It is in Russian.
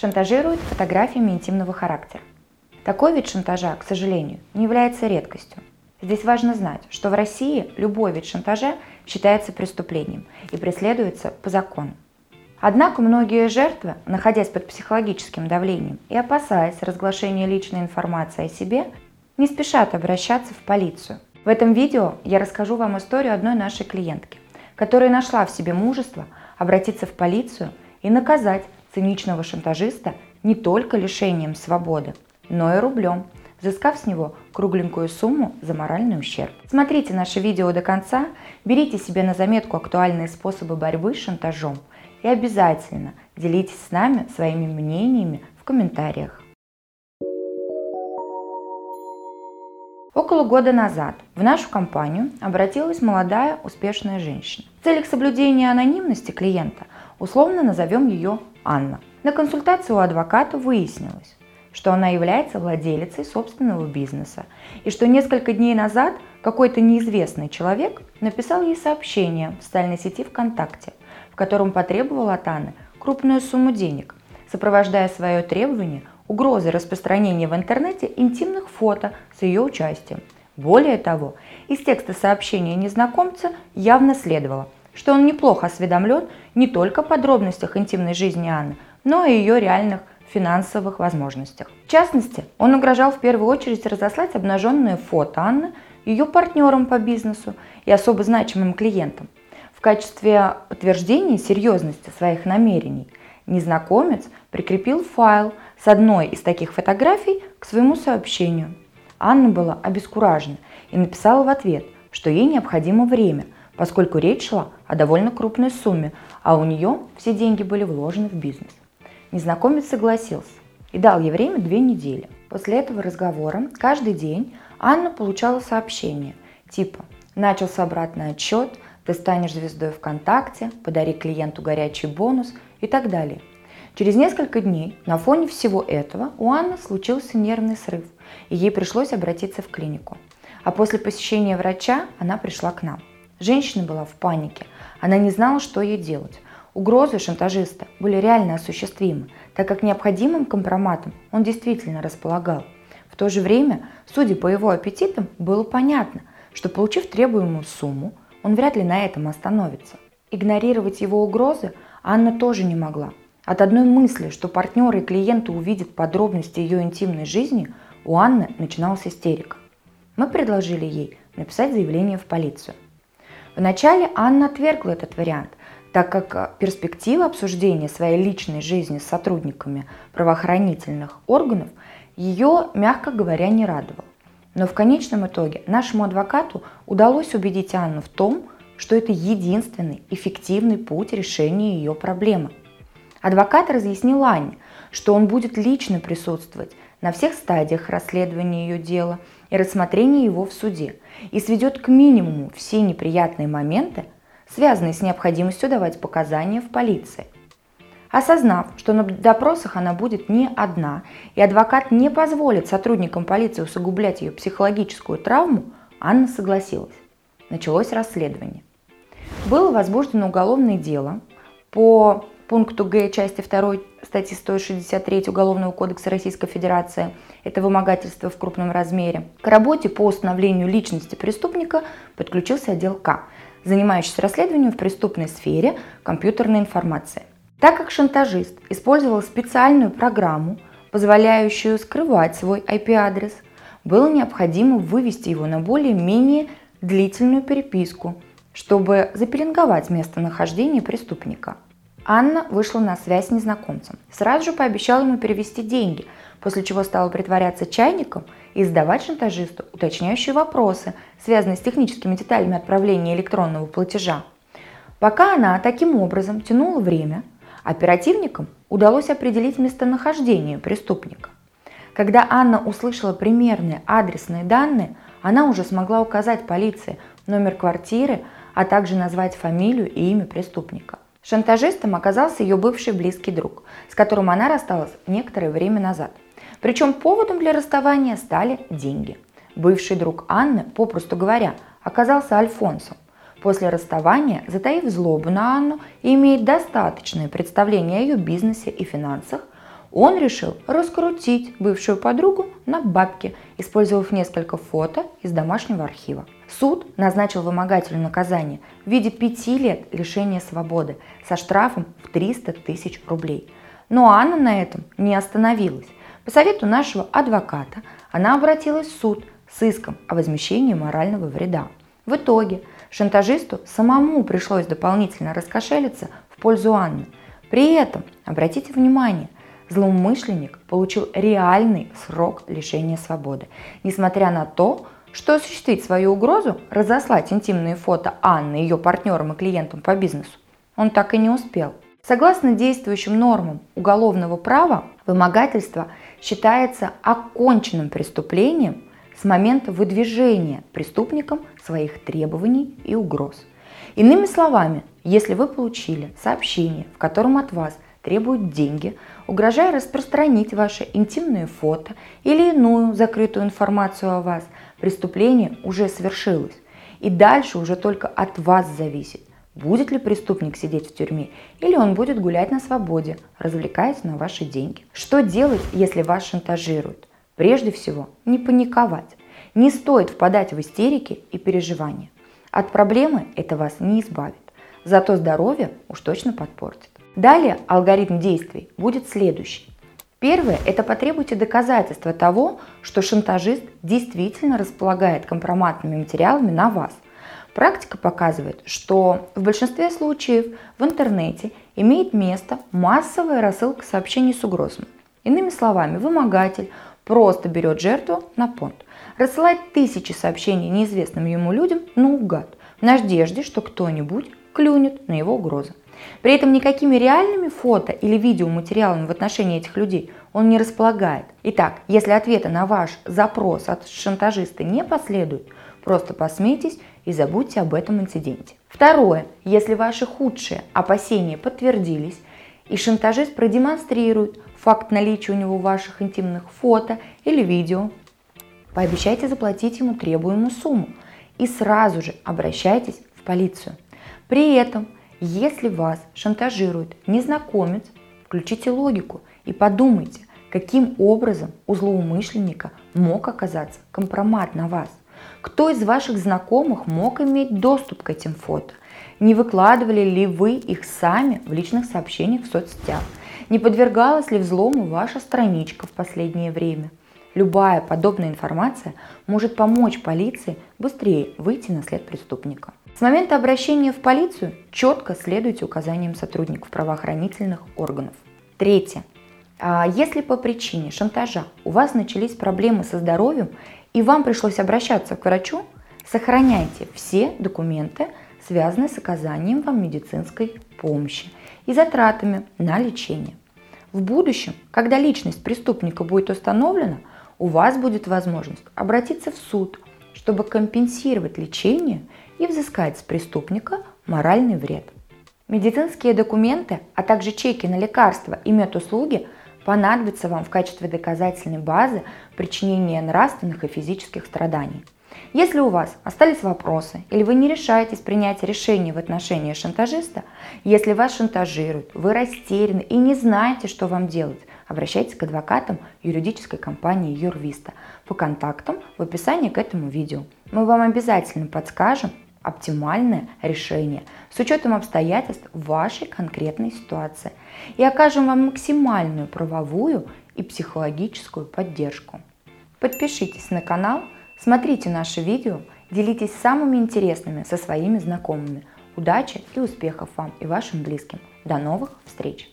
шантажируют фотографиями интимного характера. Такой вид шантажа, к сожалению, не является редкостью. Здесь важно знать, что в России любой вид шантажа считается преступлением и преследуется по закону. Однако многие жертвы, находясь под психологическим давлением и опасаясь разглашения личной информации о себе, не спешат обращаться в полицию. В этом видео я расскажу вам историю одной нашей клиентки, которая нашла в себе мужество обратиться в полицию и наказать циничного шантажиста не только лишением свободы, но и рублем, взыскав с него кругленькую сумму за моральный ущерб. Смотрите наше видео до конца, берите себе на заметку актуальные способы борьбы с шантажом и обязательно делитесь с нами своими мнениями в комментариях. Около года назад в нашу компанию обратилась молодая успешная женщина. В целях соблюдения анонимности клиента условно назовем ее Анна. На консультацию у адвоката выяснилось, что она является владелицей собственного бизнеса и что несколько дней назад какой-то неизвестный человек написал ей сообщение в социальной сети ВКонтакте, в котором потребовал от Анны крупную сумму денег, сопровождая свое требование угрозой распространения в интернете интимных фото с ее участием. Более того, из текста сообщения незнакомца явно следовало, что он неплохо осведомлен не только о подробностях интимной жизни Анны, но и ее реальных финансовых возможностях. В частности, он угрожал в первую очередь разослать обнаженные фото Анны ее партнерам по бизнесу и особо значимым клиентам. В качестве подтверждения серьезности своих намерений незнакомец прикрепил файл с одной из таких фотографий к своему сообщению. Анна была обескуражена и написала в ответ, что ей необходимо время, поскольку речь шла о довольно крупной сумме, а у нее все деньги были вложены в бизнес. Незнакомец согласился и дал ей время две недели. После этого разговора каждый день Анна получала сообщение типа «Начался обратный отчет», «Ты станешь звездой ВКонтакте», «Подари клиенту горячий бонус» и так далее. Через несколько дней на фоне всего этого у Анны случился нервный срыв, и ей пришлось обратиться в клинику. А после посещения врача она пришла к нам. Женщина была в панике, она не знала, что ей делать. Угрозы шантажиста были реально осуществимы, так как необходимым компроматом он действительно располагал. В то же время, судя по его аппетитам, было понятно, что получив требуемую сумму, он вряд ли на этом остановится. Игнорировать его угрозы Анна тоже не могла. От одной мысли, что партнеры и клиенты увидят подробности ее интимной жизни, у Анны начиналась истерика. Мы предложили ей написать заявление в полицию. Вначале Анна отвергла этот вариант, так как э, перспектива обсуждения своей личной жизни с сотрудниками правоохранительных органов ее, мягко говоря, не радовала. Но в конечном итоге нашему адвокату удалось убедить Анну в том, что это единственный эффективный путь решения ее проблемы. Адвокат разъяснил Анне, что он будет лично присутствовать на всех стадиях расследования ее дела и рассмотрения его в суде и сведет к минимуму все неприятные моменты, связанные с необходимостью давать показания в полиции. Осознав, что на допросах она будет не одна, и адвокат не позволит сотрудникам полиции усугублять ее психологическую травму, Анна согласилась. Началось расследование. Было возбуждено уголовное дело по пункту Г части 2 статьи 163 Уголовного кодекса Российской Федерации – это вымогательство в крупном размере. К работе по установлению личности преступника подключился отдел К, занимающийся расследованием в преступной сфере компьютерной информации. Так как шантажист использовал специальную программу, позволяющую скрывать свой IP-адрес, было необходимо вывести его на более-менее длительную переписку, чтобы запеленговать местонахождение преступника – Анна вышла на связь с незнакомцем. Сразу же пообещала ему перевести деньги, после чего стала притворяться чайником и задавать шантажисту уточняющие вопросы, связанные с техническими деталями отправления электронного платежа. Пока она таким образом тянула время, оперативникам удалось определить местонахождение преступника. Когда Анна услышала примерные адресные данные, она уже смогла указать полиции номер квартиры, а также назвать фамилию и имя преступника – Шантажистом оказался ее бывший близкий друг, с которым она рассталась некоторое время назад. Причем поводом для расставания стали деньги. Бывший друг Анны, попросту говоря, оказался Альфонсом. После расставания, затаив злобу на Анну и имея достаточное представление о ее бизнесе и финансах, Он решил раскрутить бывшую подругу на бабки, использовав несколько фото из домашнего архива. Суд назначил вымогателю наказание в виде пяти лет лишения свободы со штрафом в 300 тысяч рублей. Но Анна на этом не остановилась. По совету нашего адвоката она обратилась в суд с иском о возмещении морального вреда. В итоге шантажисту самому пришлось дополнительно раскошелиться в пользу Анны. При этом, обратите внимание, злоумышленник получил реальный срок лишения свободы, несмотря на то, что осуществить свою угрозу, разослать интимные фото Анны ее партнерам и клиентам по бизнесу, он так и не успел. Согласно действующим нормам уголовного права, вымогательство считается оконченным преступлением с момента выдвижения преступником своих требований и угроз. Иными словами, если вы получили сообщение, в котором от вас требуют деньги, угрожая распространить ваши интимные фото или иную закрытую информацию о вас, преступление уже совершилось. И дальше уже только от вас зависит, будет ли преступник сидеть в тюрьме или он будет гулять на свободе, развлекаясь на ваши деньги. Что делать, если вас шантажируют? Прежде всего, не паниковать. Не стоит впадать в истерики и переживания. От проблемы это вас не избавит, зато здоровье уж точно подпортит. Далее алгоритм действий будет следующий. Первое – это потребуйте доказательства того, что шантажист действительно располагает компроматными материалами на вас. Практика показывает, что в большинстве случаев в интернете имеет место массовая рассылка сообщений с угрозами. Иными словами, вымогатель просто берет жертву на понт, рассылает тысячи сообщений неизвестным ему людям наугад, в надежде, что кто-нибудь клюнет на его угрозы. При этом никакими реальными фото или видеоматериалами в отношении этих людей он не располагает. Итак, если ответа на ваш запрос от шантажиста не последует, просто посмейтесь и забудьте об этом инциденте. Второе. Если ваши худшие опасения подтвердились, и шантажист продемонстрирует факт наличия у него ваших интимных фото или видео, пообещайте заплатить ему требуемую сумму и сразу же обращайтесь в полицию. При этом, если вас шантажирует незнакомец, включите логику и подумайте, каким образом у злоумышленника мог оказаться компромат на вас. Кто из ваших знакомых мог иметь доступ к этим фото? Не выкладывали ли вы их сами в личных сообщениях в соцсетях? Не подвергалась ли взлому ваша страничка в последнее время? Любая подобная информация может помочь полиции быстрее выйти на след преступника. С момента обращения в полицию четко следуйте указаниям сотрудников правоохранительных органов. Третье. А если по причине шантажа у вас начались проблемы со здоровьем и вам пришлось обращаться к врачу, сохраняйте все документы, связанные с оказанием вам медицинской помощи и затратами на лечение. В будущем, когда личность преступника будет установлена, у вас будет возможность обратиться в суд, чтобы компенсировать лечение и взыскать с преступника моральный вред. Медицинские документы, а также чеки на лекарства и медуслуги – понадобится вам в качестве доказательной базы причинения нравственных и физических страданий. Если у вас остались вопросы или вы не решаетесь принять решение в отношении шантажиста, если вас шантажируют, вы растеряны и не знаете, что вам делать, обращайтесь к адвокатам юридической компании Юрвиста по контактам в описании к этому видео. Мы вам обязательно подскажем, оптимальное решение с учетом обстоятельств вашей конкретной ситуации и окажем вам максимальную правовую и психологическую поддержку. Подпишитесь на канал, смотрите наши видео, делитесь самыми интересными со своими знакомыми. Удачи и успехов вам и вашим близким. До новых встреч!